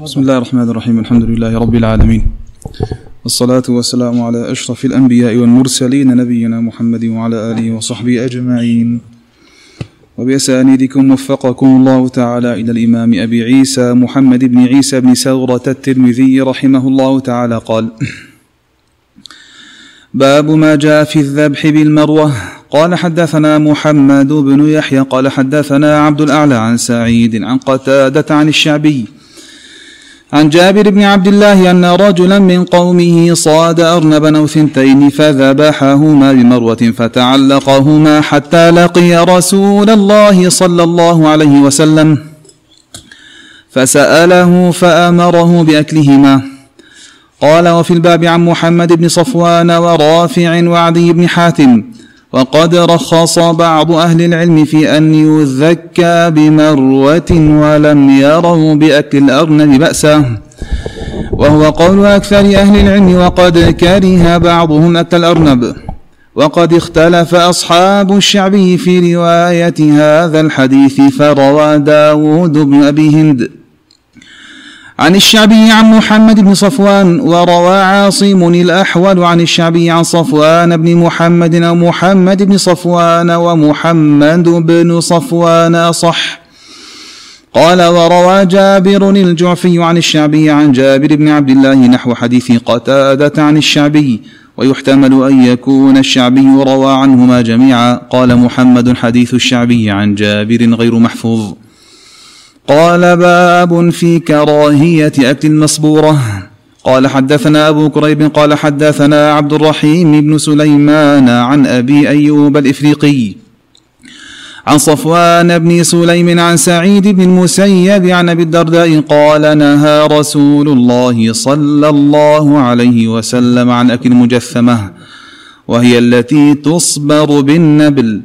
بسم الله الرحمن الرحيم. الحمد لله رب العالمين. والصلاة والسلام على أشرف الأنبياء والمرسلين نبينا محمد وعلى آله وصحبه أجمعين. وبأسانيدكم وفقكم الله تعالى إلى الإمام أبي عيسى محمد بن عيسى بن سورة الترمذي رحمه الله تعالى. قال باب ما جاء في الذبح بالمروة. قال حدثنا محمد بن يحيى قال حدثنا عبد الأعلى عن سعيد عن قتادة عن الشعبي عن جابر بن عبد الله أن رجلا من قومه صاد أرنبا أو ثنتين فذبحهما بمروة فتعلقهما حتى لقي رسول الله صلى الله عليه وسلم فسأله فأمره بأكلهما. قال وفي الباب عن محمد بن صفوان ورافع وعدي بن حاتم وقد رخص بعض أهل العلم في أن يذكى بمروة ولم يروا بأكل الأرنب بأسا وهو قول أكثر أهل العلم وقد كره بعضهم أكل الأرنب. وقد اختلف أصحاب الشعبي في رواية هذا الحديث فروى داود بن أبي هند. عن الشعبي عن محمد بن صفوان وروى عاصم الأحول عن الشعبي عن صفوان بن محمد أو محمد بن صفوان ومحمد بن صفوان صح. قال وروى جابر الجعفي عن الشعبي عن جابر بن عبد الله نحو حديث قتادة عن الشعبي ويحتمل أن يكون الشعبي روى عنهما جميعا. قال محمد حديث الشعبي عن جابر غير محفوظ. قال باب في كراهية أكل المصبورة قال حدثنا أبو كريب قال حدثنا عبد الرحيم بن سليمان عن أبي أيوب الإفريقي. عن صفوان بن سليم عن سعيد بن المسيب عن أبي الدرداء قال نهى رسول الله صلى الله عليه وسلم عن أكل المجثمة وهي التي تصبر بالنبل.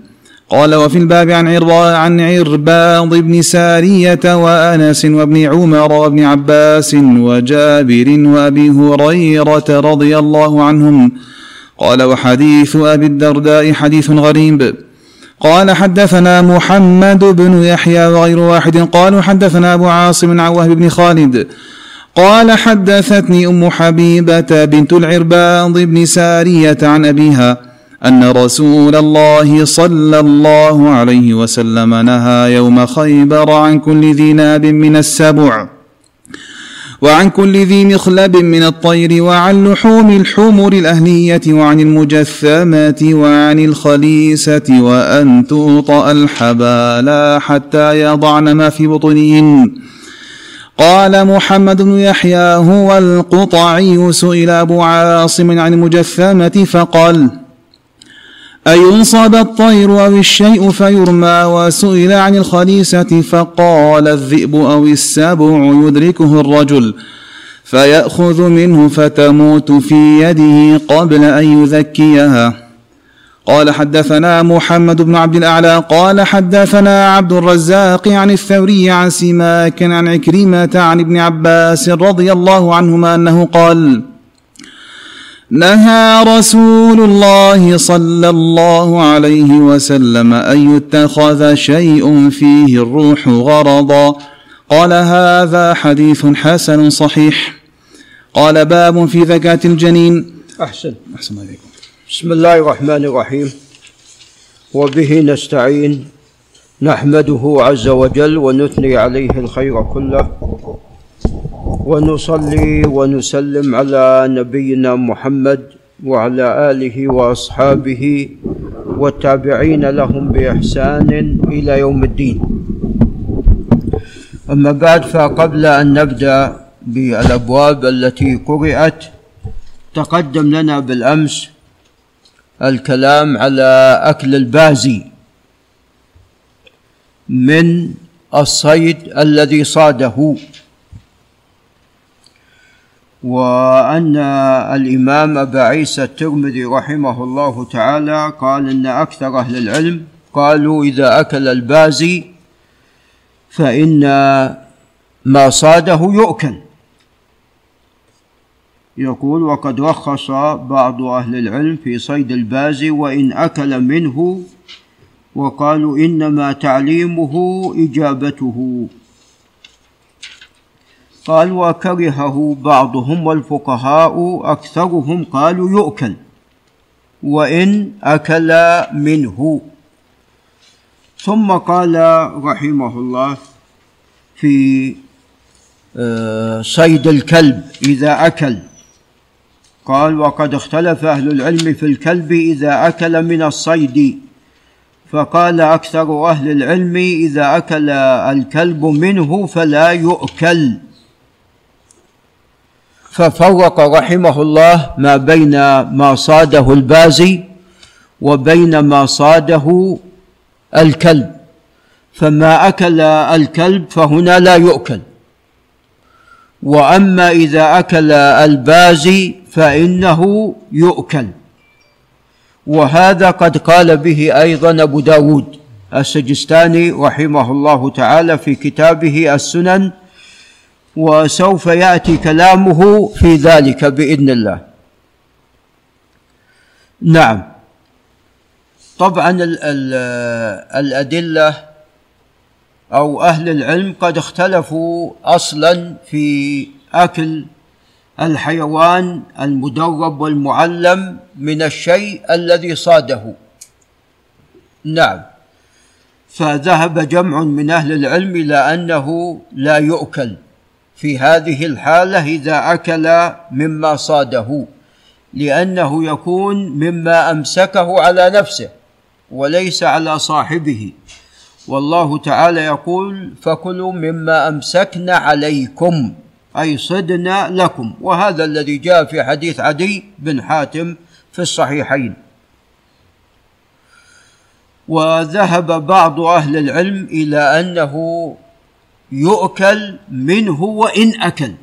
قال وفي الباب عن عربا عن عرباض بن سارية وأنس وابن عمر وابن عباس وجابر وأبي هريرة رضي الله عنهم. قال وحديث أبي الدرداء حديث غريب. قال حدثنا محمد بن يحيى وغير واحد. قالوا حدثنا أبو عاصم عن وهب بن خالد. قال حدثتني أم حبيبة بنت العرباض بن سارية عن أبيها. أن رسول الله صلى الله عليه وسلم نهى يوم خيبر عن كل ذي ناب من السبع وعن كل ذي مخلب من الطير وعن لحوم الحمر الأهلية وعن المجثمات وعن الخليسة وأن توطا الحبالا حتى يضعن ما في بطنهن قال محمد بن يحيى هو القطعي سئل أبو عاصم عن المجثمة فقال أينصب الطير أو الشيء فيرمى وسئل عن الخليسة فقال الذئب أو السبع يدركه الرجل فيأخذ منه فتموت في يده قبل أن يذكيها. قال حدثنا محمد بن عبد الأعلى قال حدثنا عبد الرزاق عن الثوري عن سماك عن عكرمة عن ابن عباس رضي الله عنهما أنه قال: نهى رسول الله صلى الله عليه وسلم أن يتخذ شيء فيه الروح غرضا. قال هذا حديث حسن صحيح. قال باب في زكاة الجنين. أحسن. أحسن عليكم. بسم الله الرحمن الرحيم. وبه نستعين نحمده عز وجل ونثني عليه الخير كله. ونصلي ونسلم على نبينا محمد وعلى آله وأصحابه والتابعين لهم بإحسان إلى يوم الدين. أما بعد فقبل أن نبدأ بالأبواب التي قرأت تقدم لنا بالأمس الكلام على أكل البازي من الصيد الذي صاده. وأن الإمام أبا عيسى الترمذي رحمه الله تعالى قال إن أكثر أهل العلم قالوا إذا أكل البازي فإن ما صاده يؤكل. يقول وقد رخص بعض أهل العلم في صيد البازي وإن أكل منه وقالوا إنما تعليمه إجابته. قال وكرهه بعضهم والفقهاء أكثرهم قالوا يؤكل وإن أكل منه. ثم قال رحمه الله في آه، صيد الكلب إذا أكل. قال وقد اختلف أهل العلم في الكلب إذا أكل من الصيد. فقال أكثر أهل العلم إذا أكل الكلب منه فلا يؤكل. ففرق رحمه الله ما بين ما صاده البازي وبين ما صاده الكلب. فما أكل الكلب فهنا لا يؤكل. وأما إذا أكل البازي فإنه يؤكل. وهذا قد قال به أيضا أبو داود السجستاني رحمه الله تعالى في كتابه السنن وسوف يأتي كلامه في ذلك بإذن الله. نعم. طبعا ال ال الأدلة أو أهل العلم قد اختلفوا أصلا في أكل الحيوان المدرب والمعلم من الشيء الذي صاده. نعم. فذهب جمع من أهل العلم إلى أنه لا يؤكل. في هذه الحالة إذا أكل مما صاده لأنه يكون مما أمسكه على نفسه وليس على صاحبه. والله تعالى يقول فكلوا مما أمسكنا عليكم أي صدنا لكم. وهذا الذي جاء في حديث عدي بن حاتم في الصحيحين. وذهب بعض أهل العلم إلى أنه يؤكل منه وإن أكل.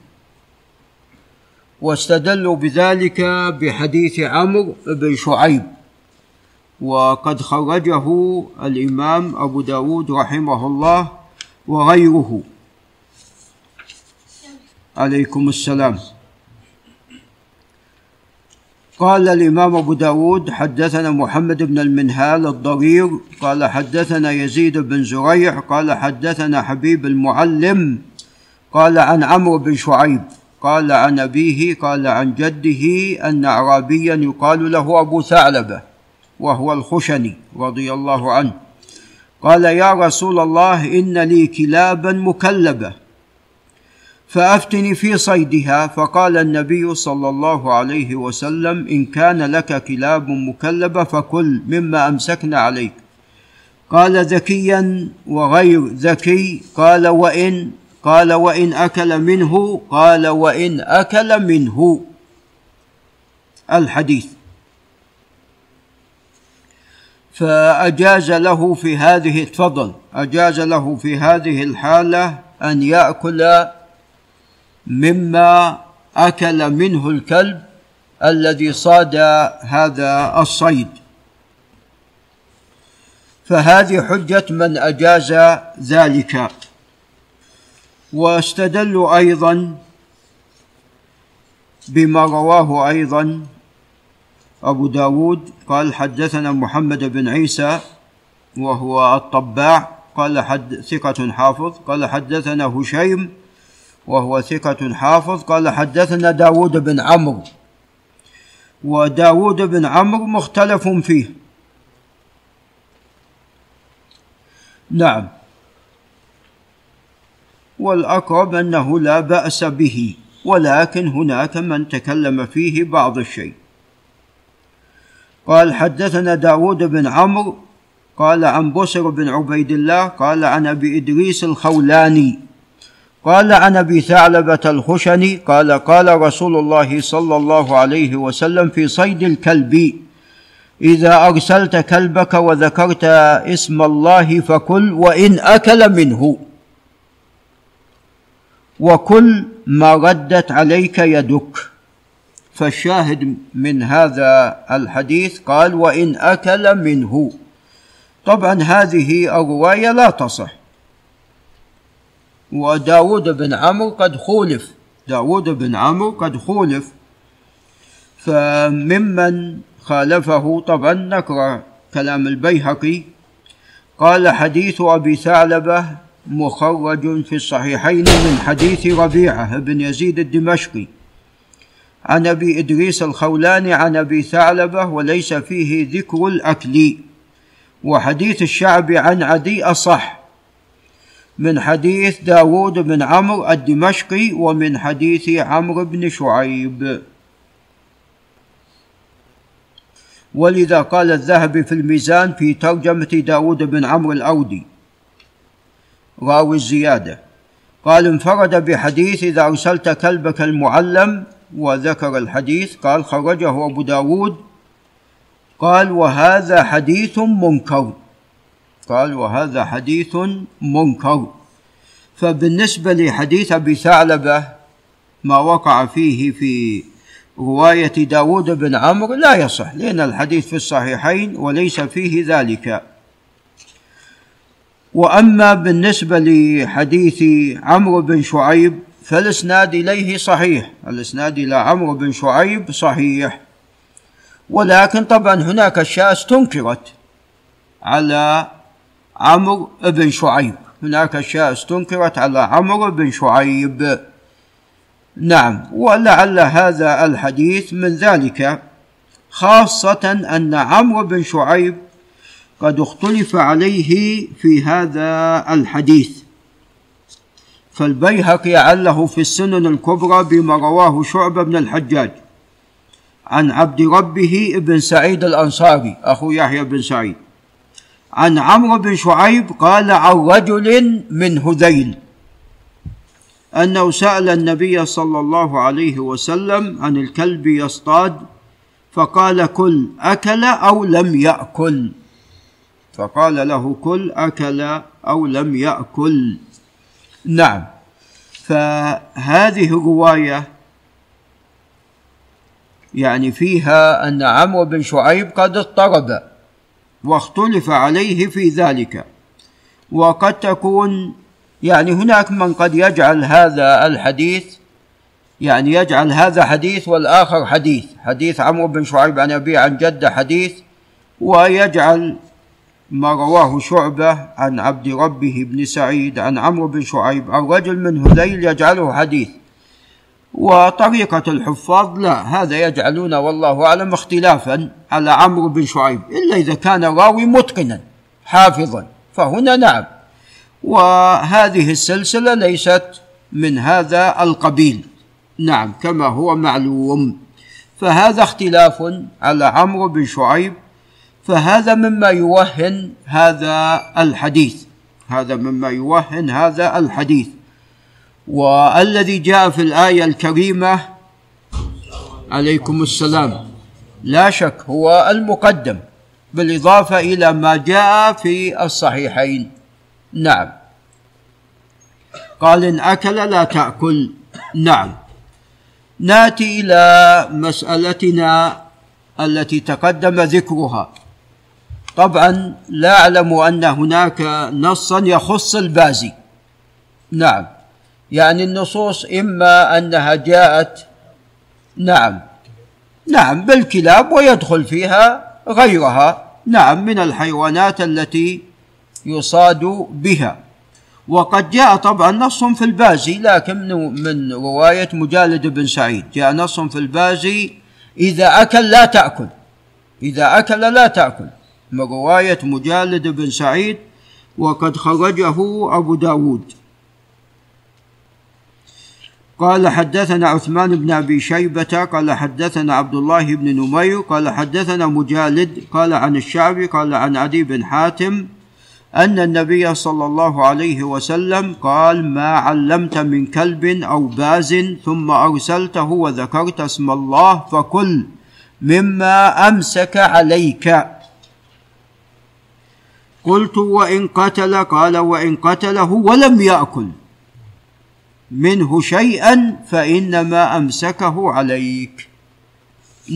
واستدلوا بذلك بحديث عمرو بن شعيب. وقد خرجه الإمام أبو داود رحمه الله وغيره. عليكم السلام. قال الإمام أبو داود حدثنا محمد بن المنهال الضرير قال حدثنا يزيد بن زريع قال حدثنا حبيب المعلم قال عن عمرو بن شعيب قال عن أبيه قال عن جده أن أعرابيا يقال له أبو ثعلبة وهو الخشني رضي الله عنه. قال يا رسول الله إن لي كلابا مكلبة. فأفتني في صيدها فقال النبي صلى الله عليه وسلم إن كان لك كلاب مكلبه فكل مما امسكنا عليك. قال ذكيا وغير ذكي قال وإن قال وإن أكل منه قال وإن أكل منه. الحديث. فأجاز له في هذه تفضل أجاز له في هذه الحالة أن يأكل مما أكل منه الكلب الذي صاد هذا الصيد. فهذه حجة من أجاز ذلك. واستدلوا أيضا بما رواه أيضا أبو داود. قال حدثنا محمد بن عيسى وهو الطباع. قال حد ثقة حافظ. قال حدثنا هشيم وهو ثقة حافظ قال حدثنا داود بن عمرو. وداود بن عمرو مختلف فيه. نعم. والأقرب أنه لا بأس به ولكن هناك من تكلم فيه بعض الشيء. قال حدثنا داود بن عمرو قال عن بسر بن عبيد الله قال عن أبي إدريس الخولاني. قال عن ابي ثعلبة الخشني. قال قال رسول الله صلى الله عليه وسلم في صيد الكلب إذا أرسلت كلبك وذكرت اسم الله فكل وإن أكل منه. وكل ما ردت عليك يدك. فالشاهد من هذا الحديث قال وإن أكل منه. طبعا هذه الرواية لا تصح. وداود بن عمرو قد خولف. داود بن عمرو قد خولف. فممن خالفه طبعا نقرأ كلام البيهقي. قال حديث أبي ثعلبة مخرج في الصحيحين من حديث ربيعة بن يزيد الدمشقي. عن أبي إدريس الخولاني عن أبي ثعلبة وليس فيه ذكر الأكل. وحديث الشعبي عن عدي أصح. من حديث داود بن عمرو الدمشقي ومن حديث عمرو بن شعيب. ولذا قال الذهبي في الميزان في ترجمة داود بن عمرو الأودي راوي الزيادة. قال انفرد بحديث إذا أرسلت كلبك المعلم وذكر الحديث. قال خرجه أبو داود قال وهذا حديث منكر. قال وهذا حديث منكر. فبالنسبة لحديث أبي ثعلبة ما وقع فيه في رواية داود بن عمرو لا يصح لأن الحديث في الصحيحين وليس فيه ذلك. وأما بالنسبة لحديث عمرو بن شعيب فالإسناد إليه صحيح الإسناد إلى عمرو بن شعيب صحيح. ولكن طبعا هناك أشياء استنكرت على عمرو بن شعيب. هناك أشياء استنكرت على عمرو بن شعيب. نعم ولعل هذا الحديث من ذلك خاصة أن عمرو بن شعيب قد اختلف عليه في هذا الحديث. فالبيهقي عله في السنن الكبرى بما رواه شعبة بن الحجاج. عن عبد ربه ابن سعيد الأنصاري أخو يحيى بن سعيد. عن عمرو بن شعيب قال عن رجل من هذيل أنه سأل النبي صلى الله عليه وسلم عن الكلب يصطاد فقال كل أكل أو لم يأكل. فقال له كل أكل أو لم يأكل. نعم. فهذه الرواية يعني فيها أن عمرو بن شعيب قد اضطرب. واختلف عليه في ذلك. وقد تكون يعني هناك من قد يجعل هذا الحديث يعني يجعل هذا حديث والآخر حديث. حديث عمرو بن شعيب عن أبي عن جدة حديث ويجعل ما رواه شعبة عن عبد ربه بن سعيد عن عمرو بن شعيب عن رجل من هذيل يجعله حديث. وطريقة الحفاظ لا هذا يجعلون والله أعلم اختلافا على عمرو بن شعيب إلا إذا كان راوي متقنا حافظا فهنا نعم. وهذه السلسلة ليست من هذا القبيل نعم كما هو معلوم. فهذا اختلاف على عمرو بن شعيب فهذا مما يوهن هذا الحديث هذا مما يوهن هذا الحديث. والذي جاء في الآية الكريمة عليكم السلام. لا شك هو المقدم بالإضافة إلى ما جاء في الصحيحين. نعم. قال إن أكل لا تأكل. نعم. ناتي إلى مسألتنا التي تقدم ذكرها. طبعا لا أعلم أن هناك نصا يخص البازي. نعم. يعني النصوص إما أنها جاءت نعم نعم بالكلاب ويدخل فيها غيرها نعم من الحيوانات التي يصاد بها. وقد جاء طبعا نص في البازي لكن من رواية مجالد بن سعيد. جاء نص في البازي إذا أكل لا تأكل إذا أكل لا تأكل من رواية مجالد بن سعيد وقد خرجه أبو داود. قال حدثنا عثمان بن أبي شيبة قال حدثنا عبد الله بن نمير قال حدثنا مجالد قال عن الشعبي قال عن عدي بن حاتم أن النبي صلى الله عليه وسلم قال ما علمت من كلب أو باز ثم أرسلته وذكرت اسم الله فكل مما أمسك عليك. قلت وإن قتل قال وإن قتله ولم يأكل. منه شيئا فإنما أمسكه عليك.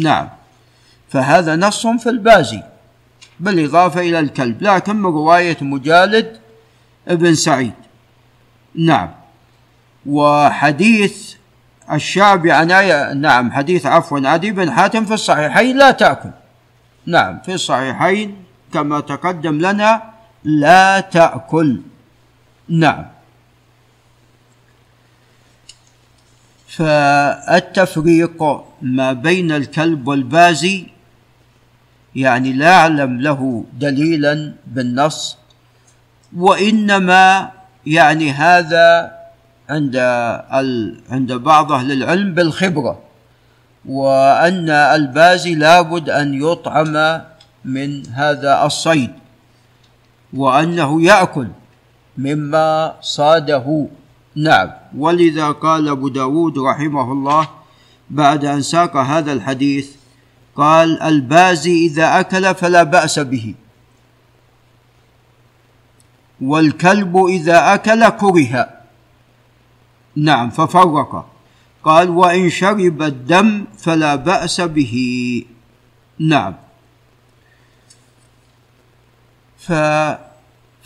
نعم. فهذا نص في البازي. بالإضافة إلى الكلب. لكن من رواية مجالد ابن سعيد. نعم. وحديث الشعبي عن آية نعم حديث عفوا عدي بن حاتم في الصحيحين لا تأكل. نعم في الصحيحين كما تقدم لنا لا تأكل. نعم. فالتفريق ما بين الكلب والبازي يعني لا أعلم له دليلا بالنص وإنما يعني هذا عند عند بعض أهل العلم بالخبرة وأن البازي لابد أن يطعم من هذا الصيد وأنه يأكل مما صاده. نعم. ولذا قال أبو داود رحمه الله بعد أن ساق هذا الحديث قال البازي إذا أكل فلا بأس به والكلب إذا أكل كره. نعم ففرق. قال وإن شرب الدم فلا بأس به. نعم.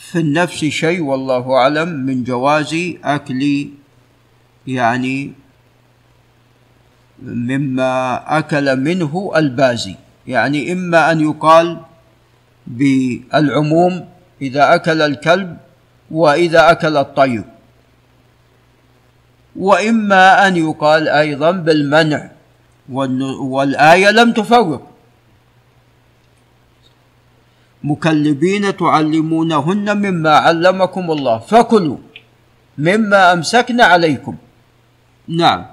ففي النفس شيء والله أعلم من جواز أكل يعني مما أكل منه البازي. يعني إما أن يقال بالعموم إذا أكل الكلب وإذا أكل الطير. وإما أن يقال أيضا بالمنع والآية لم تفرق مكلبين تعلمونهن مما علمكم الله. فكلوا مما أمسكن عليكم. نعم.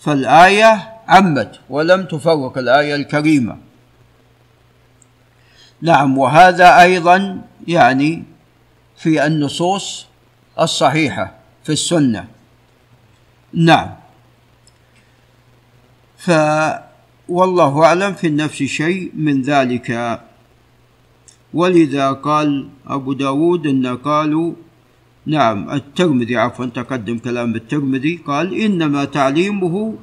فالآية عمت ولم تفرق الآية الكريمة. نعم وهذا أيضا يعني في النصوص الصحيحة في السنة. نعم. ف والله أعلم في النفس شيء من ذلك ولذا قال أبو داود إن قالوا نعم الترمذي عفوا تقدم كلام الترمذي قال إنما تعليمه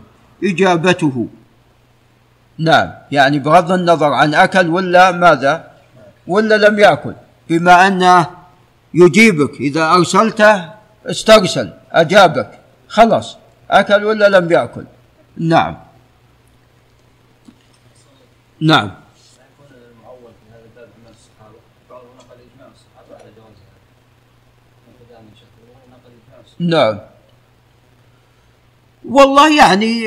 إجابته. نعم يعني بغض النظر عن أكل ولا ماذا ولا لم يأكل بما أنه يجيبك إذا أرسلته استرسل أجابك خلاص أكل ولا لم يأكل. نعم. نعم. نعم. والله يعني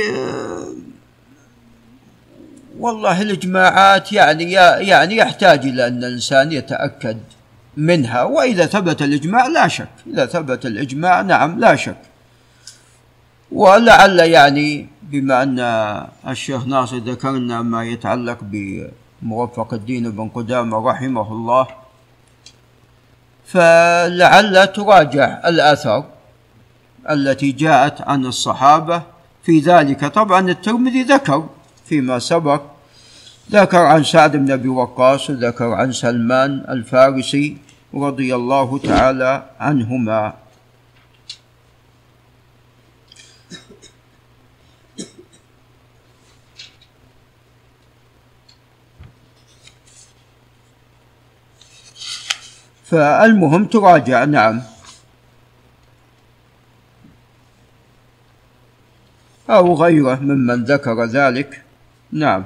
والله الإجماعات يعني يعني يحتاج إلى أن الإنسان يتأكد منها وإذا ثبت الإجماع لا شك. إذا ثبت الإجماع نعم لا شك. ولعل يعني بما أن الشيخ ناصر ذكرنا ما يتعلق بموفق الدين بن قدامة رحمه الله. فلعل تراجع الاثر التي جاءت عن الصحابة. في ذلك طبعا الترمذي ذكر فيما سبق. ذكر عن سعد بن أبي وقاص وذكر عن سلمان الفارسي رضي الله تعالى عنهما. فالمهم تراجع نعم. أو غيره ممن ذكر ذلك نعم.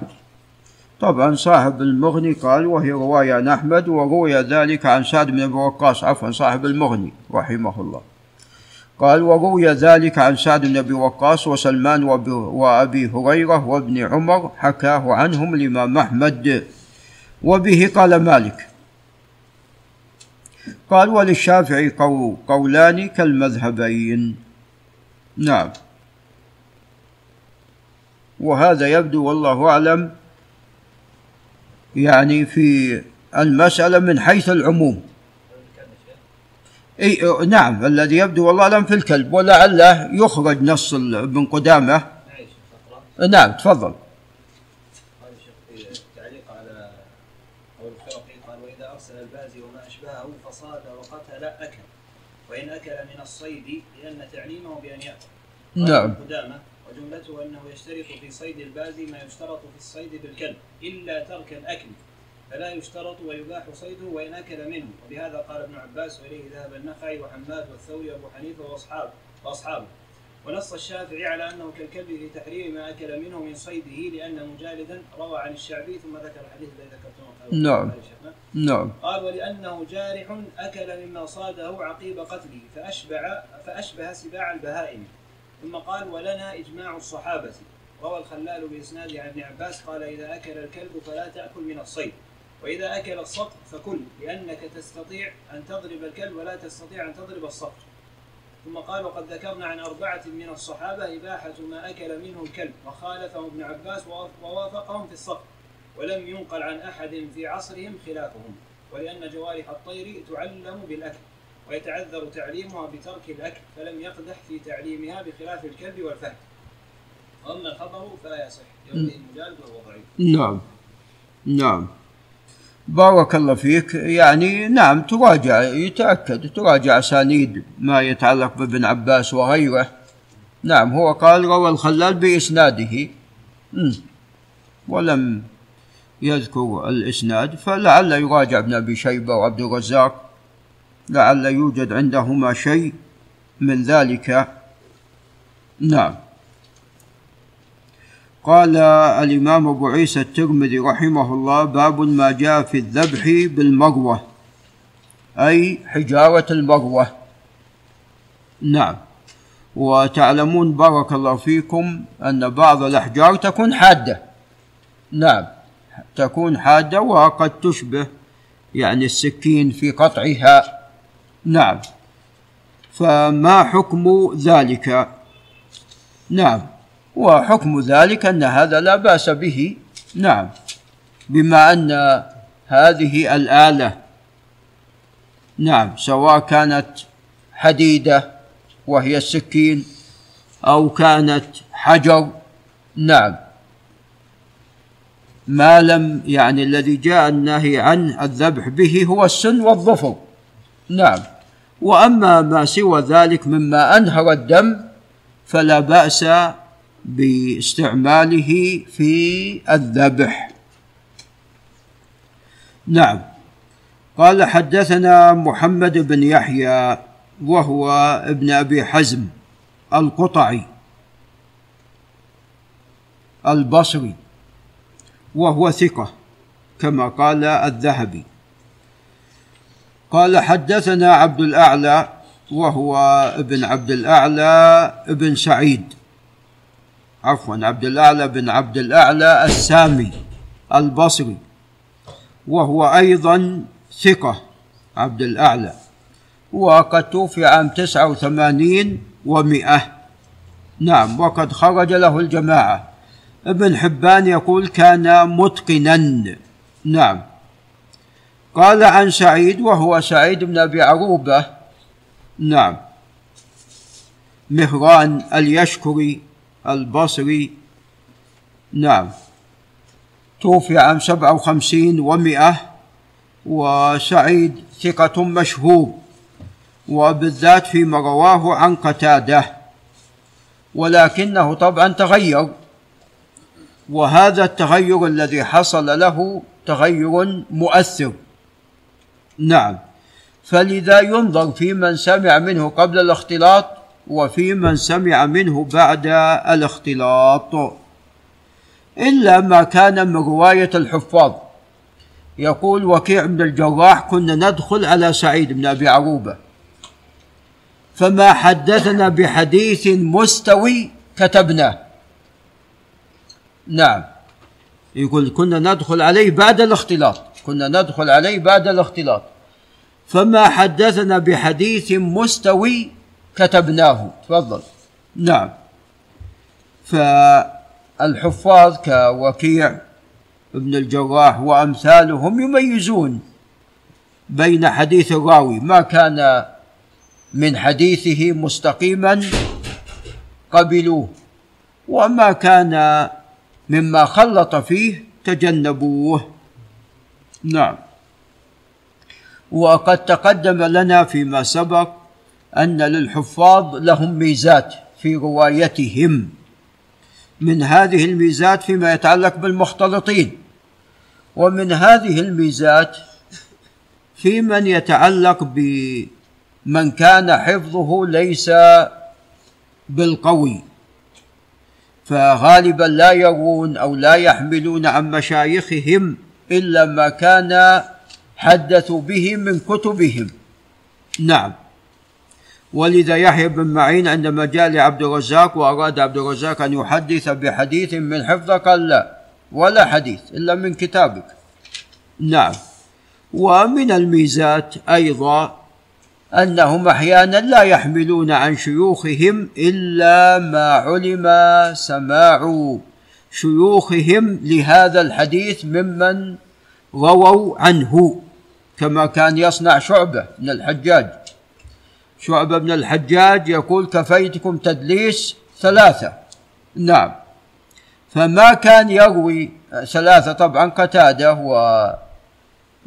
طبعا صاحب المغني قال وهي رواية عن أحمد وروي ذلك عن سعد بن أبي وقاص. عفوا صاحب المغني رحمه الله. قال وروي ذلك عن سعد بن أبي وقاص وسلمان وأبي هريرة وابن عمر حكاه عنهم الإمام أحمد وبه قال مالك قال وللشافعي قولان كالمذهبين. نعم. وهذا يبدو والله أعلم يعني في المسألة من حيث العموم. إي نعم الذي يبدو والله أعلم في الكلب ولعله يخرج نص ابن قدامه. نعم تفضل وإن أكل من الصيد لأن تعليمه بأن يأكل. نعم. قدامة وجملته أنه يشترط في صيد البازي ما يشترط في الصيد بالكلب إلا ترك الأكل فلا يشترط ويباح صيده وإن أكل منه. وبهذا قال ابن عباس وإليه ذهب النخعي وحماد والثوري وأبو حنيفة وأصحابه وأصحابه. ونص الشافعي على أنه كالكلب في تحريم ما أكل منه من صيده لأن مجالدا روى عن الشعبي ثم ذكر الحديث الذي ذكرته. نعم. نعم. قال ولأنه جارح أكل مما صاده عقيب قتله فاشبع فأشبه سباع البهائم. ثم قال ولنا إجماع الصحابة. روى الخلال باسناده عن ابن عباس قال إذا أكل الكلب فلا تأكل من الصيد وإذا أكل الصقر فكل لأنك تستطيع أن تضرب الكلب ولا تستطيع أن تضرب الصقر ثم قال وقد ذكرنا عن أربعة من الصحابة إباحة ما أكل منه الكلب وخالفهم ابن عباس ووافقهم في الصقر ولم ينقل عن أحد في عصرهم خلافهم ولأن جوارح الطير تعلم بالأكل ويتعذر تعليمها بترك الأكل فلم يقدح في تعليمها بخلاف الكلب والفهد. وأما الخبر فلا يصح. يومئذ مجالد وهو ضعيف. نعم. نعم. بارك الله فيك. يعني نعم تراجع يتأكد تراجع أسانيد ما يتعلق بابن عباس وغيره. نعم هو قال روى الخلال بإسناده. ولم يذكر الإسناد فلعل يراجع ابن أبي شيبة وعبد الرزاق لعل يوجد عندهما شيء من ذلك. نعم. قال الإمام أبو عيسى الترمذي رحمه الله باب ما جاء في الذبح بالمروة أي حجارة المروة. نعم. وتعلمون بارك الله فيكم أن بعض الأحجار تكون حادة. نعم. تكون حادة وقد تشبه يعني السكين في قطعها. نعم. فما حكم ذلك؟ نعم. وحكم ذلك أن هذا لا بأس به. نعم. بما أن هذه الآلة نعم سواء كانت حديدة وهي السكين أو كانت حجر نعم. ما لم يعني الذي جاء النهي عن الذبح به هو السن والظفر. نعم. وأما ما سوى ذلك مما أنهر الدم فلا بأس باستعماله في الذبح. نعم. قال حدثنا محمد بن يحيى وهو ابن أبي حزم القطعي البصري. وهو ثقة كما قال الذهبي. قال حدثنا عبد الأعلى وهو ابن عبد الأعلى ابن سعيد. عفوا عبد الأعلى بن عبد الأعلى السامي البصري وهو أيضا ثقة عبد الأعلى. وقد توفي عام تسعة وثمانين ومئة. نعم وقد خرج له الجماعة. ابن حبان يقول كان متقنا. نعم. قال عن سعيد وهو سعيد بن أبي عروبة. نعم. مهران اليشكري البصري. نعم. توفي عام سبعة وخمسين ومئة وسعيد ثقة مشهور. وبالذات فيما رواه عن قتادة. ولكنه طبعا تغير. وهذا التغير الذي حصل له تغير مؤثر. نعم. فلذا ينظر في من سمع منه قبل الاختلاط وفي من سمع منه بعد الاختلاط. إلا ما كان من رواية الحفاظ. يقول وكيع بن الجراح كنا ندخل على سعيد بن أبي عروبة. فما حدثنا بحديث مستوي كتبناه. نعم. يقول كنا ندخل عليه بعد الاختلاط. كنا ندخل عليه بعد الاختلاط. فما حدثنا بحديث مستوي كتبناه. تفضل. نعم. فالحفاظ كوكيع ابن الجراح وأمثالهم يميزون بين حديث الراوي. ما كان من حديثه مستقيما قبلوه. وما كان مما خلط فيه تجنبوه. نعم. وقد تقدم لنا فيما سبق أن للحفاظ لهم ميزات في روايتهم. من هذه الميزات فيما يتعلق بالمختلطين ومن هذه الميزات في من يتعلق بمن كان حفظه ليس بالقوي. فغالبا لا يروون أو لا يحملون عن مشايخهم إلا ما كان حدثوا به من كتبهم. نعم. ولذا يحيى بن معين عندما جاء لعبد الرزاق وأراد عبد الرزاق أن يحدث بحديث من حفظه قال لا ولا حديث إلا من كتابك. نعم. ومن الميزات أيضا أنهم أحيانا لا يحملون عن شيوخهم إلا ما علم سماع شيوخهم لهذا الحديث ممن رووا عنه كما كان يصنع شعبة بن الحجاج. شعبة بن الحجاج يقول كفيتكم تدليس ثلاثة. نعم. فما كان يروي ثلاثة طبعا قتادة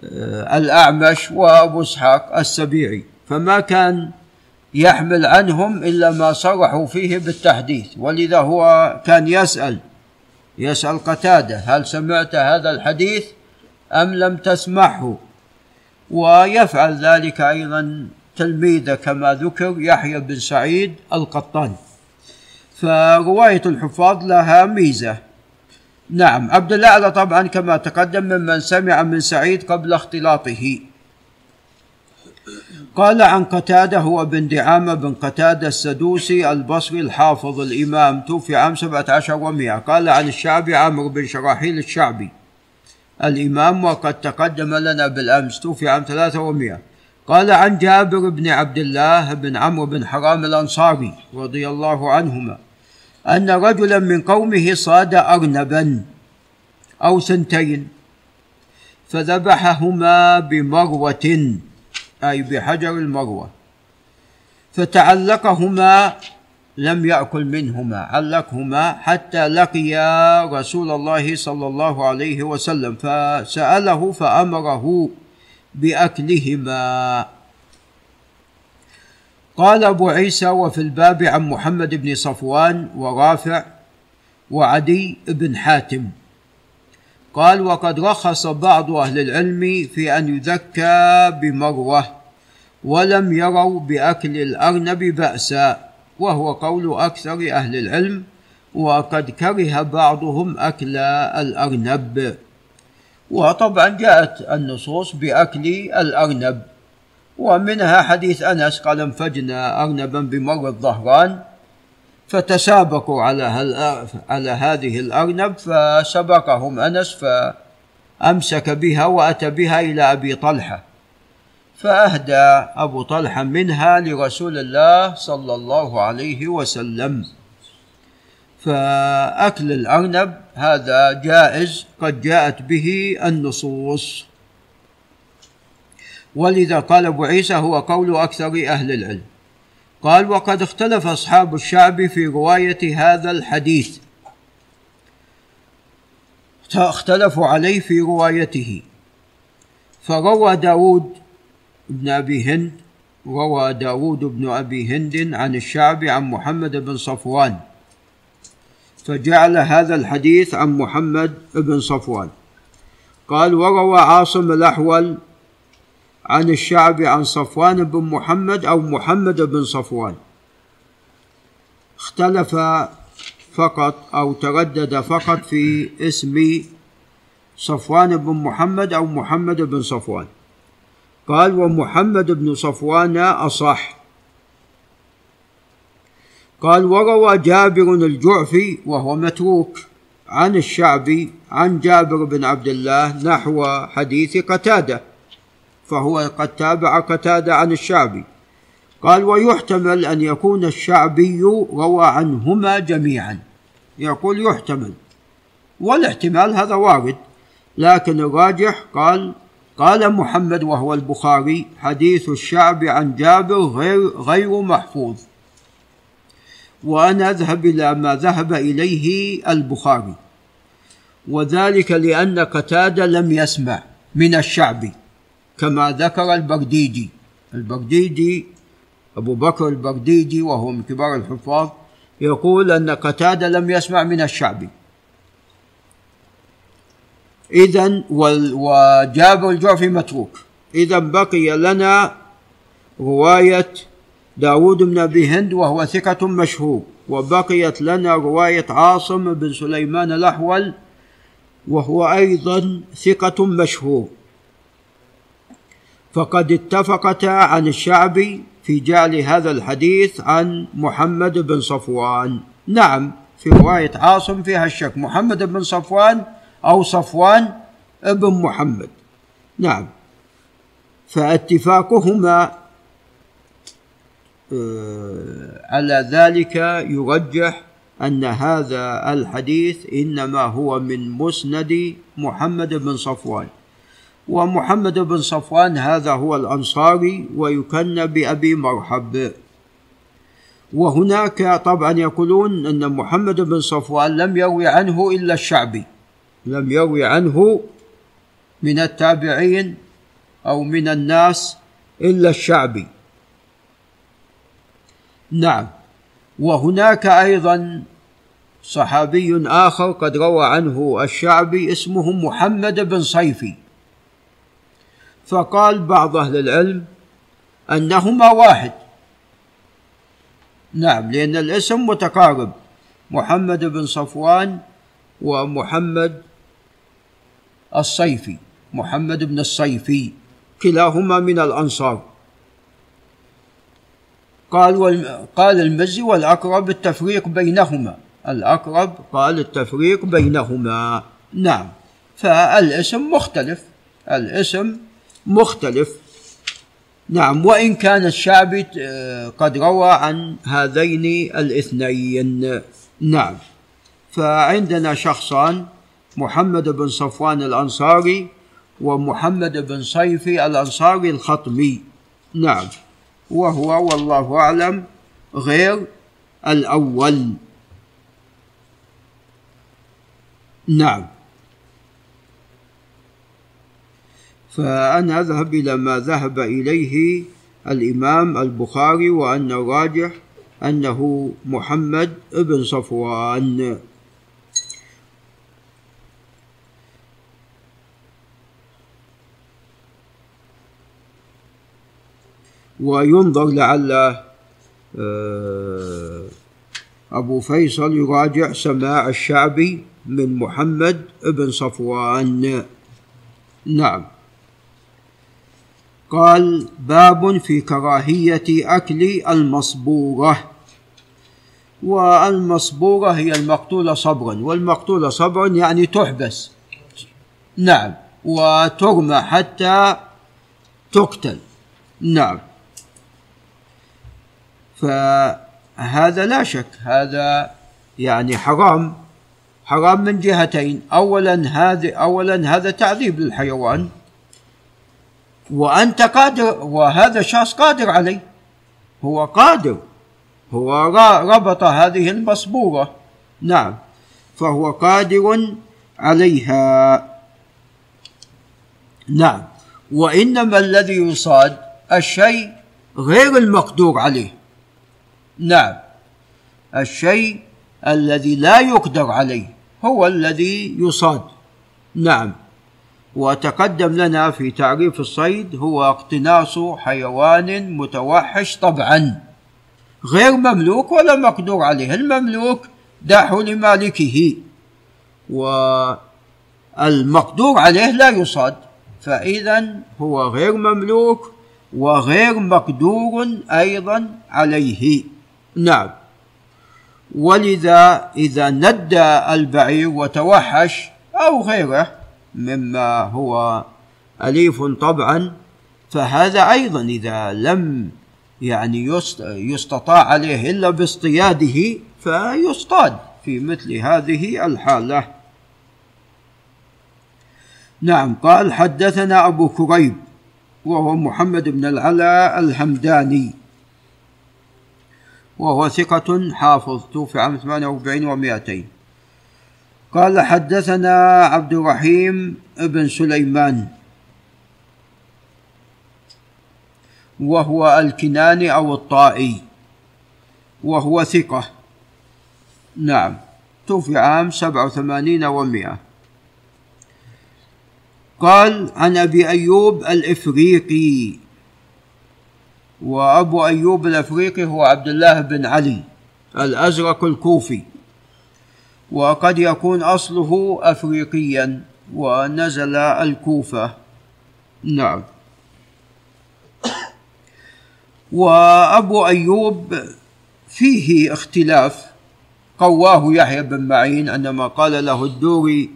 والأعمش وأبو إسحاق السبيعي. فما كان يحمل عنهم إلا ما صرحوا فيه بالتحديث. ولذا هو كان يسأل يسأل قتادة هل سمعت هذا الحديث أم لم تسمعه؟ ويفعل ذلك أيضا تلميذه كما ذكر يحيى بن سعيد القطان فرواية الحفاظ لها ميزة. نعم عبد الاعلى طبعا كما تقدم ممن سمع من سعيد قبل اختلاطه. قال عن قتادة هو بن دعامة بن قتادة السدوسي البصري الحافظ الإمام توفي عام سبعة عشر ومئة. قال عن الشعبي عمرو بن شراحيل الشعبي الإمام وقد تقدم لنا بالأمس توفي عام ثلاثة ومئة. قال عن جابر بن عبد الله بن عمرو بن حرام الأنصاري رضي الله عنهما أن رجلا من قومه صاد أرنبا أو سنتين فذبحهما بمروة أي بحجر المروة. فتعلقهما لم يأكل منهما علقهما حتى لقيا رسول الله صلى الله عليه وسلم فسأله فأمره بأكلهما. قال أبو عيسى وفي الباب عن محمد بن صفوان ورافع وعدي بن حاتم. قال وقد رخص بعض أهل العلم في أن يذكى بمروة ولم يروا بأكل الأرنب بأسا وهو قول أكثر أهل العلم وقد كره بعضهم أكل الأرنب. وطبعا جاءت النصوص بأكل الأرنب ومنها حديث أنس قال انفجنا أرنبا بمر الظهران فتسابقوا على على هذه الأرنب فسبقهم أنس فأمسك بها وأتى بها إلى أبي طلحة فأهدى أبو طلحة منها لرسول الله صلى الله عليه وسلم. فأكل الأرنب هذا جائز قد جاءت به النصوص. ولذا قال أبو عيسى هو قول أكثر أهل العلم. قال وقد اختلف أصحاب الشعب في رواية هذا الحديث. اختلفوا عليه في روايته. فروى داود بن أبي هند روى داود بن أبي هند عن الشعب عن محمد بن صفوان. فجعل هذا الحديث عن محمد بن صفوان. قال وروى عاصم الأحول عن الشعب عن صفوان بن محمد أو محمد بن صفوان. اختلف فقط أو تردد فقط في اسم صفوان بن محمد أو محمد بن صفوان. قال ومحمد بن صفوان أصح. قال وروى جابر الجعفي وهو متروك عن الشعبي عن جابر بن عبد الله نحو حديث قتادة. فهو قد تابع قتادة عن الشعبي. قال ويحتمل أن يكون الشعبي روى عنهما جميعا. يقول يحتمل. والاحتمال هذا وارد لكن الراجح قال قال محمد وهو البخاري حديث الشعب عن جابر غير غير محفوظ. وأنا أذهب إلى ما ذهب إليه البخاري. وذلك لأن قتادة لم يسمع من الشعبي. كما ذكر البرديجي البرديجي أبو بكر البرديجي وهو من كبار الحفاظ يقول أن قتادة لم يسمع من الشعبي إذا وجابر الجعفي متروك. إذا بقي لنا رواية داود بن أبي هند وهو ثقة مشهور وبقيت لنا رواية عاصم بن سليمان الأحول وهو أيضا ثقة مشهور. فقد اتفقتا عن الشعبي في جعل هذا الحديث عن محمد بن صفوان. نعم في رواية عاصم فيها الشك محمد بن صفوان أو صفوان ابن محمد. نعم فاتفاقهما آه، على ذلك يرجح أن هذا الحديث إنما هو من مسند محمد بن صفوان. ومحمد بن صفوان هذا هو الأنصاري ويكن بأبي مرحب. وهناك طبعا يقولون أن محمد بن صفوان لم يروي عنه إلا الشعبي لم يروي عنه من التابعين أو من الناس إلا الشعبي. نعم. وهناك أيضا صحابي آخر قد روى عنه الشعبي اسمه محمد بن صيفي. فقال بعض أهل العلم أنهما واحد. نعم لأن الاسم متقارب. محمد بن صفوان ومحمد الصيفي. محمد بن الصيفي كلاهما من الأنصار. قال قال المزي والأقرب التفريق بينهما. الأقرب قال التفريق بينهما. نعم فالاسم مختلف. الاسم مختلف. نعم وإن كان الشعبي آه، قد روى عن هذين الاثنين. نعم. فعندنا شخصان محمد بن صفوان الأنصاري ومحمد بن صيفي الأنصاري الخطمي. نعم. وهو والله أعلم غير الأول. نعم. فأنا أذهب إلى ما ذهب إليه الإمام البخاري وأن الراجح أنه محمد بن صفوان. وينظر لعل آه، أبو فيصل يراجع سماع الشعبي من محمد بن صفوان. نعم. قال باب في كراهية أكل المصبورة والمصبورة هي المقتولة صبرا والمقتولة صبرا يعني تحبس. نعم. وترمى حتى تقتل. نعم. فهذا لا شك. هذا يعني حرام. حرام من جهتين. اولا هذا اولا هذا تعذيب للحيوان. وأنت قادر وهذا الشخص قادر عليه. هو قادر. هو ربط هذه المصبوره نعم. فهو قادر عليها. نعم. وإنما الذي يصاد الشيء غير المقدور عليه. نعم. الشيء الذي لا يقدر عليه هو الذي يصاد. نعم. وتقدم لنا في تعريف الصيد هو اقتناص حيوان متوحش طبعا. غير مملوك ولا مقدور عليه. المملوك داح لمالكه. والمقدور عليه لا يصاد. فإذا هو غير مملوك وغير مقدور أيضا عليه. نعم. ولذا إذا ندى البعير وتوحش أو غيره مما هو أليف طبعا فهذا أيضا إذا لم يعني يستطاع عليه إلا باصطياده فيصطاد في مثل هذه الحالة. نعم قال حدثنا أبو كريب وهو محمد بن العلاء الهمداني وهو ثقة حافظ توفي عام 48 و200 قال حدثنا عبد الرحيم بن سليمان وهو الكناني أو الطائي وهو ثقة. نعم. توفي عام سبعة وثمانين ومائة قال عن أبي أيوب الإفريقي وأبو أيوب الأفريقي هو عبد الله بن علي الأزرق الكوفي. وقد يكون أصله أفريقيا ونزل الكوفة. نعم. وأبو أيوب فيه اختلاف. قواه يحيى بن معين عندما قال له الدوري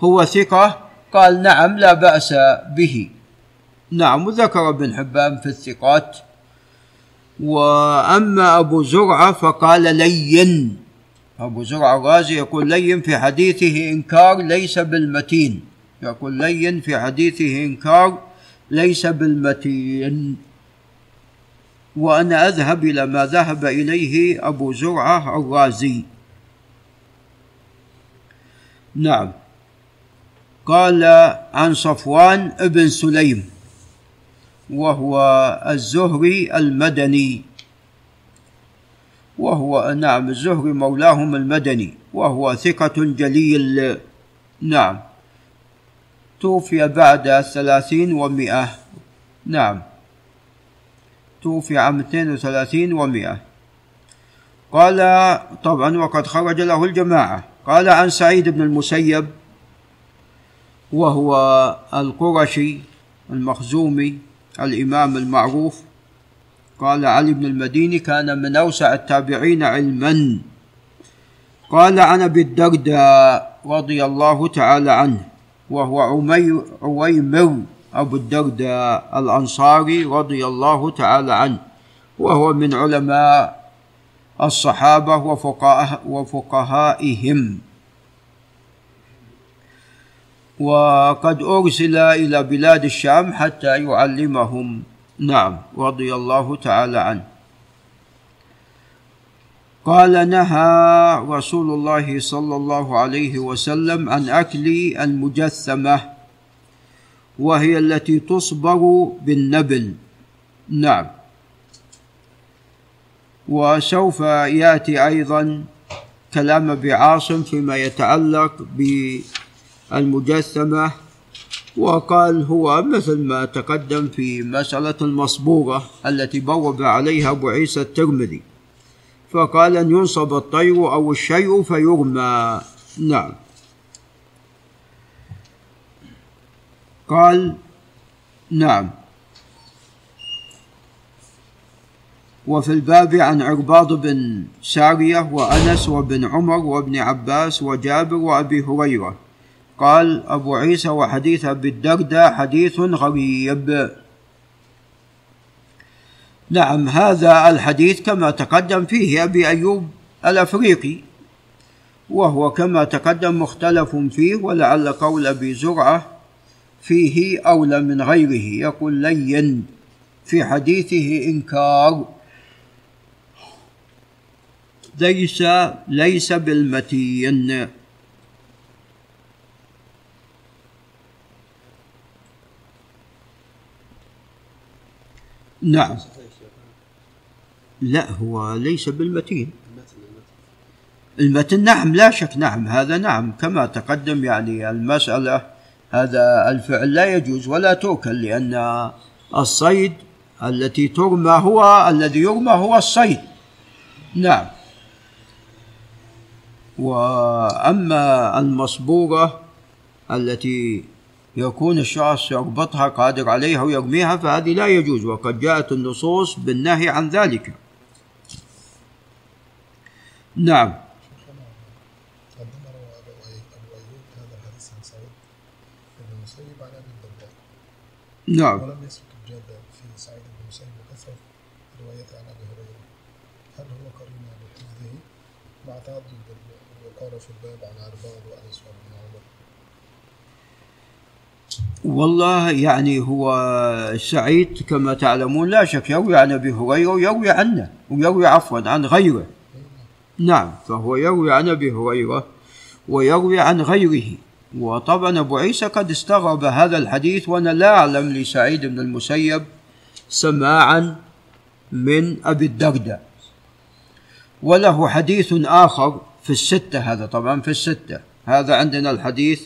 هو ثقة؟ قال نعم لا بأس به. نعم وذكر ابن حبان في الثقات. وأما أبو زرعة فقال لين. أبو زرعة الرازي يقول لين في حديثه إنكار ليس بالمتين. يقول لين في حديثه إنكار ليس بالمتين. وأنا أذهب إلى ما ذهب إليه أبو زرعة الرازي نعم. قال عن صفوان ابن سليم وهو الزهري المدني. وهو نعم الزهري مولاهم المدني وهو ثقة جليل. نعم. توفي بعد الثلاثين ومئة. نعم. توفي عام 32 ومئة. قال طبعا وقد خرج له الجماعة. قال عن سعيد بن المسيب وهو القرشي المخزومي الإمام المعروف قال علي بن المديني كان من أوسع التابعين علما. قال عن أبي الدرداء رضي الله تعالى عنه وهو عمي عويمر أبو الدرداء الأنصاري رضي الله تعالى عنه وهو من علماء الصحابة وفقهاء وفقهائهم. وقد أرسل إلى بلاد الشام حتى يعلمهم نعم رضي الله تعالى عنه. قال نهى رسول الله صلى الله عليه وسلم عن أكل المجثمة وهي التي تصبغ بالنبل. نعم. وسوف يأتي أيضا كلام بعاصم فيما يتعلق بالمجسمه وقال هو مثل ما تقدم في مسألة المصبوغة التي بوب عليها أبو عيسى الترمذي. فقال أن ينصب الطير أو الشيء فيرمى نعم. قال نعم. وفي الباب عن عرباض بن سارية وأنس وابن عمر وابن عباس وجابر وأبي هريرة. قال أبو عيسى وحديث أبي الدرداء حديث غريب نعم هذا الحديث كما تقدم فيه أبي أيوب الأفريقي وهو كما تقدم مختلف فيه ولعل قول أبي زرعة فيه أولى من غيره. يقول لين في حديثه إنكار. ليس ليس بالمتين. نعم. لا هو ليس بالمتين. المتن نعم لا شك نعم هذا نعم كما تقدم يعني المسألة هذا الفعل لا يجوز ولا توكل لأن الصيد التي ترمى هو الذي يرمى هو الصيد. نعم. وأما المصبوغة التي يكون الشخص يربطها قادر عليها ويرميها فهذه لا يجوز. وقد جاءت النصوص بالنهي عن ذلك. نعم. نعم الجادة في سعيد بن المسيب وكثرة روايته عن ابي هريره هل هو قرين بحفظه مع تعدد الوقار في الباب عن عرباض وانس وابن عمر والله يعني هو سعيد كما تعلمون لا شك يروي عن أبي هريرة ويروي عنه ويروي عفوا عن غيره. نعم فهو يروي عن أبي هريرة ويروي عن غيره. وطبعا أبو عيسى قد استغرب هذا الحديث وأنا لا أعلم لسعيد بن المسيب سماعا من أبي الدرداء. وله حديث آخر في الستة هذا طبعا في الستة. هذا عندنا الحديث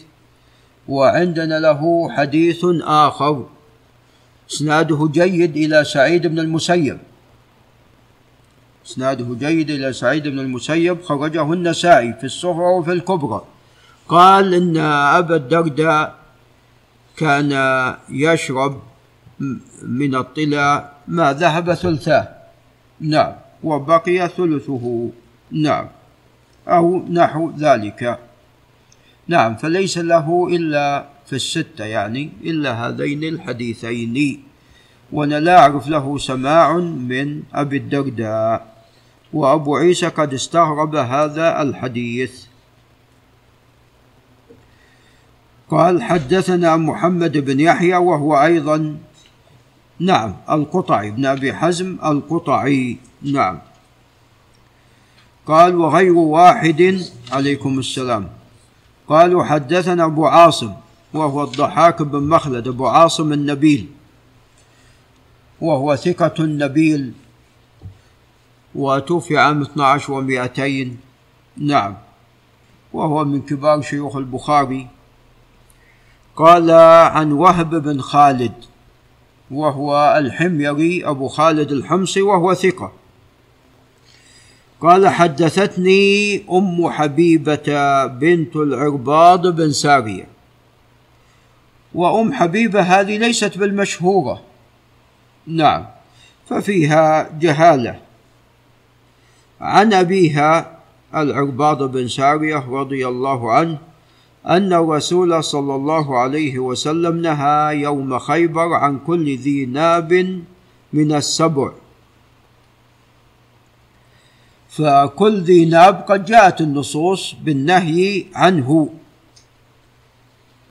وعندنا له حديث آخر. إسناده جيد إلى سعيد بن المسيب. إسناده جيد إلى سعيد بن المسيب. خرجه النسائي في الصغرى وفي الكبرى. قال إن أبا الدرداء كان يشرب من الطلا ما ذهب ثلثاه. نعم. وبقي ثلثه. نعم. أو نحو ذلك. نعم فليس له إلا في الستة يعني إلا هذين الحديثين. وأنا لا أعرف له سماع من أبي الدرداء. وأبو عيسى قد استغرب هذا الحديث. قال حدثنا محمد بن يحيى وهو أيضا. نعم القطعي بن أبي حزم القطعي. نعم. قال وغير واحد. عليكم السلام. قالوا حدثنا أبو عاصم وهو الضحاك بن مخلد أبو عاصم النبيل وهو ثقة نبيل وتوفي عام 12 و200 نعم وهو من كبار شيوخ البخاري. قال عن وهب بن خالد وهو الحميري أبو خالد الحمصي وهو ثقة. قال حدثتني أم حبيبة بنت العرباض بن سارية. وأم حبيبة هذه ليست بالمشهورة. نعم ففيها جهالة. عن أبيها العرباض بن سارية رضي الله عنه أن الرسول صلى الله عليه وسلم نهى يوم خيبر عن كل ذي ناب من السبع. فكل ذي ناب قد جاءت النصوص بالنهي عنه.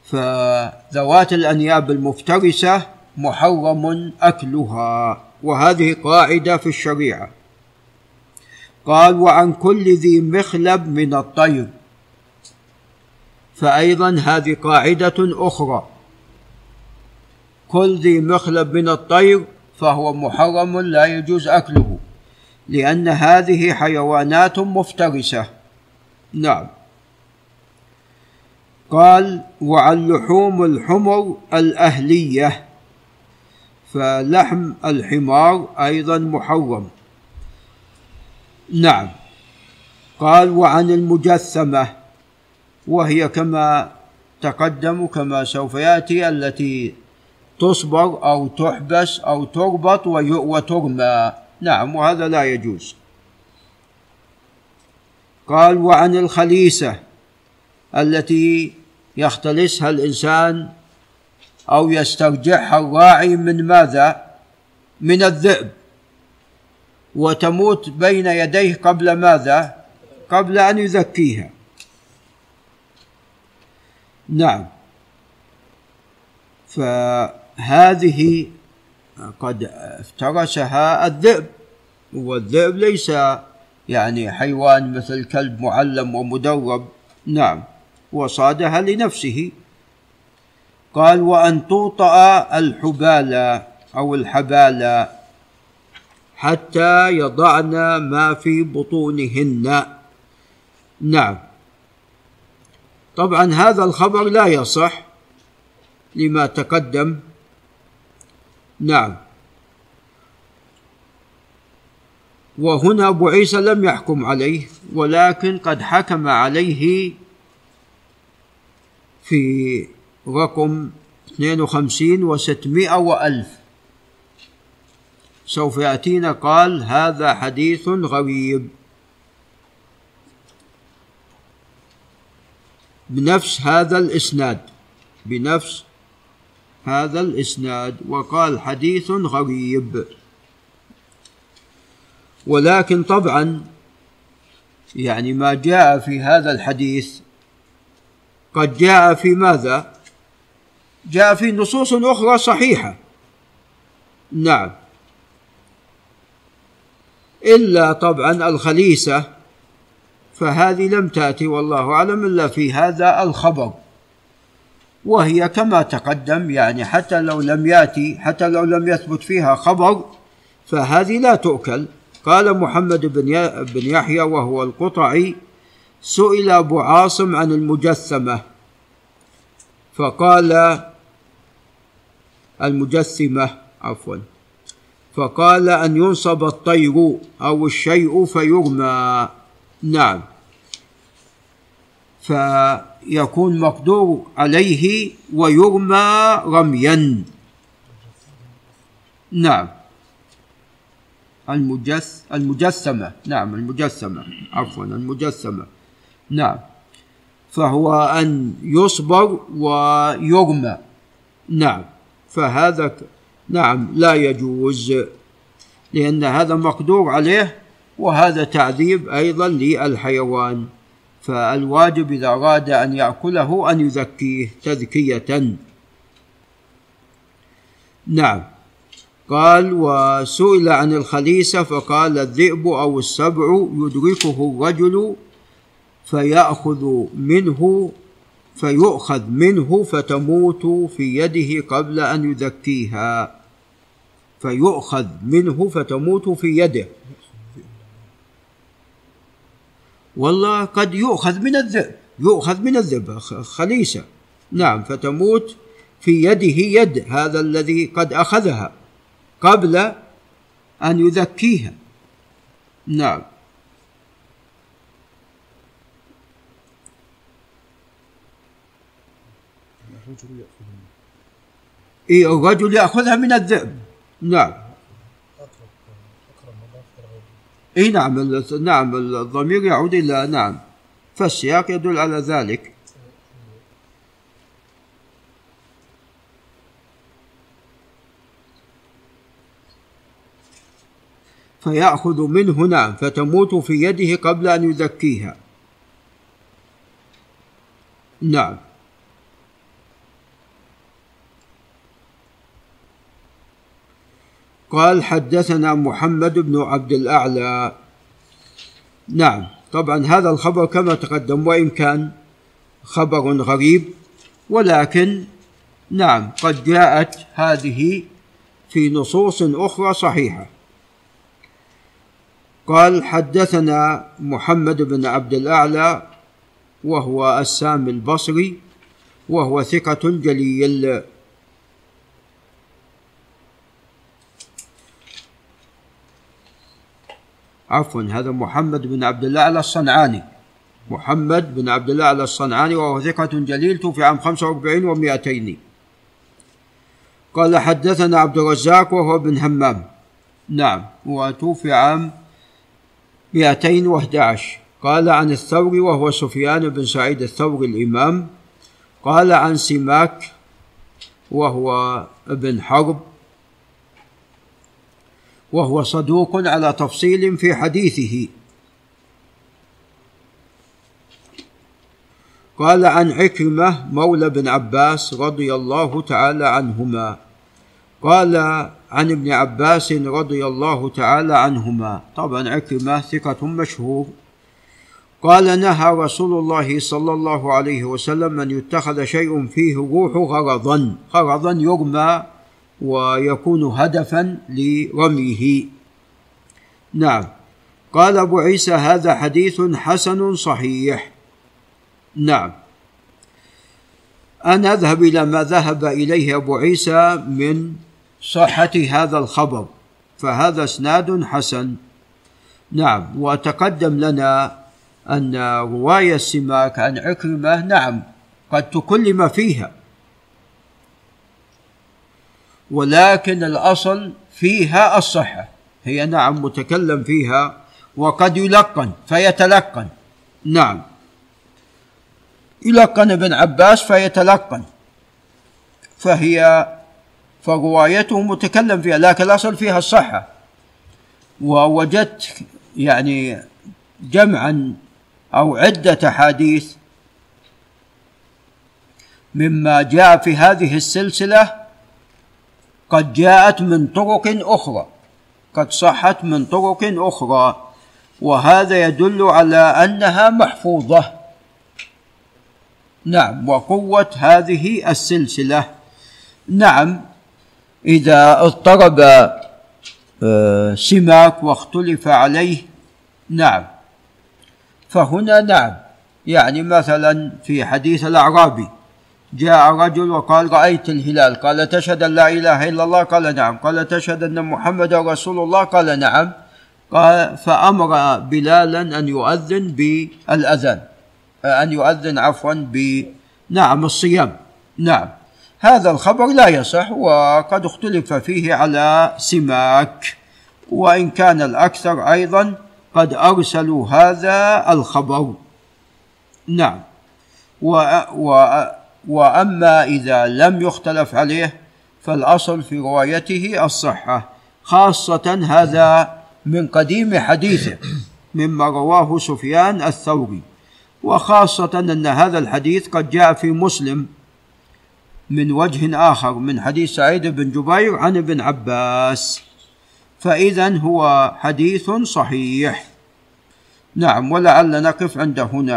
فذوات الأنياب المفترسة محرم أكلها وهذه قاعدة في الشريعة. قال وعن كل ذي مخلب من الطير. فأيضا هذه قاعدة أخرى. كل ذي مخلب من الطير فهو محرم لا يجوز أكله. لأن هذه حيوانات مفترسة. نعم. قال وعن لحوم الحمر الأهلية فلحم الحمار أيضا محرم. نعم. قال وعن المجثمة وهي كما تقدم كما سوف يأتي التي تصبر أو تحبس أو تربط وترمى. نعم وهذا لا يجوز قال وعن الخليسة التي يختلسها الإنسان أو يسترجعها الراعي من ماذا؟ من الذئب وتموت بين يديه قبل ماذا؟ قبل أن يزكيها نعم فهذه قد افترسها الذئب والذئب ليس يعني حيوان مثل كلب معلم ومدرب نعم وصادها لنفسه. قال وأن توطأ الحبالة أو الحبالة حتى يضعن ما في بطونهن. نعم. طبعا هذا الخبر لا يصح لما تقدم نعم. وهنا أبو عيسى لم يحكم عليه ولكن قد حكم عليه في رقم 52 و600 وألف. سوف يأتينا قال هذا حديث غريب. بنفس هذا الإسناد بنفس هذا الإسناد وقال حديث غريب. ولكن طبعا يعني ما جاء في هذا الحديث قد جاء في ماذا؟ جاء في نصوص أخرى صحيحة. نعم. إلا طبعا الخليسة فهذه لم تأتي والله أعلم إلا في هذا الخبر. وهي كما تقدم يعني حتى لو لم يأتي حتى لو لم يثبت فيها خبر فهذه لا تؤكل. قال محمد بن بن يحيى وهو القطعي سئل أبو عاصم عن المجثمة فقال المجثمة عفوا. فقال أن ينصب الطير أو الشيء فيرمى. نعم. فيكون مقدور عليه ويرمى رميا. نعم. المجس المجسمة. نعم المجسمة. عفوا المجسمة. نعم. فهو أن يصبر ويرمى. نعم. فهذا نعم لا يجوز لأن هذا مقدور عليه وهذا تعذيب أيضا للحيوان. فالواجب إذا أراد أن يأكله أن يزكيه تزكية. نعم. قال وسئل عن الخليسة فقال الذئب أو السبع يدركه الرجل فيأخذ منه فيؤخذ منه فتموت في يده قبل أن يزكيها. فيؤخذ منه فتموت في يده. والله قد يؤخذ من الذئب يؤخذ من الذئب خليسة. نعم فتموت في يده يد هذا الذي قد أخذها قبل أن يذكيها. نعم. إيه الرجل يأخذها من الذئب. نعم. إي نعم نعم الضمير يعود إلى نعم. فالسياق يدل على ذلك. فيأخذ منه نعم فتموت في يده قبل أن يزكيها. نعم. قال حدثنا محمد بن عبد الأعلى. نعم طبعا هذا الخبر كما تقدم وإن كان خبر غريب ولكن نعم قد جاءت هذه في نصوص أخرى صحيحة. قال حدثنا محمد بن عبد الأعلى وهو السام البصري وهو ثقة جليل عفوا هذا محمد بن عبد الأعلى الصنعاني محمد بن عبد الأعلى الصنعاني وهو ثقة جليل توفي عام 45 و200 قال حدثنا عبد الرزاق وهو بن همام. نعم وتوفي عام 211 قال عن الثوري وهو سفيان بن سعيد الثوري الإمام. قال عن سماك وهو ابن حرب. وهو صدوق على تفصيل في حديثه. قال عن عكرمة مولى بن عباس رضي الله تعالى عنهما. قال عن ابن عباس رضي الله تعالى عنهما. طبعا عكرمة ثقة مشهور. قال نهى رسول الله صلى الله عليه وسلم أن يتخذ شيء فيه روح غرضا. غرضا يرمى ويكون هدفا لرميه. نعم. قال أبو عيسى هذا حديث حسن صحيح. نعم. أنا أذهب إلى ما ذهب إليه أبو عيسى من صحة هذا الخبر فهذا إسناد حسن. نعم. وتقدم لنا أن رواية السماك عن عكرمة نعم قد تكلم فيها. ولكن الأصل فيها الصحة. هي نعم متكلم فيها وقد يلقن فيتلقن. نعم. يلقن ابن عباس فيتلقن. فهي فروايته متكلم فيها لكن الأصل فيها الصحة. ووجدت يعني جمعا أو عدة أحاديث مما جاء في هذه السلسلة قد جاءت من طرق أخرى. قد صحت من طرق أخرى. وهذا يدل على أنها محفوظة. نعم وقوة هذه السلسلة. نعم إذا اضطرب آه، سماك واختلف عليه نعم. فهنا نعم يعني مثلا في حديث الأعرابي. جاء رجل وقال رأيت الهلال. قال تشهد أن لا إله إلا الله. قال نعم. قال تشهد أن محمد رسول الله. قال نعم. قال فأمر بلالا أن يؤذن بالأذان أن يؤذن عفوا ب نعم الصيام. نعم. هذا الخبر لا يصح وقد اختلف فيه على سماك وإن كان الأكثر أيضا قد أرسلوا هذا الخبر. نعم. و و وأما إذا لم يختلف عليه فالأصل في روايته الصحة خاصة هذا من قديم حديثه مما رواه سفيان الثوري. وخاصة أن هذا الحديث قد جاء في مسلم من وجه آخر من حديث سعيد بن جبير عن ابن عباس. فإذا هو حديث صحيح. نعم ولعل نقف عند هنا.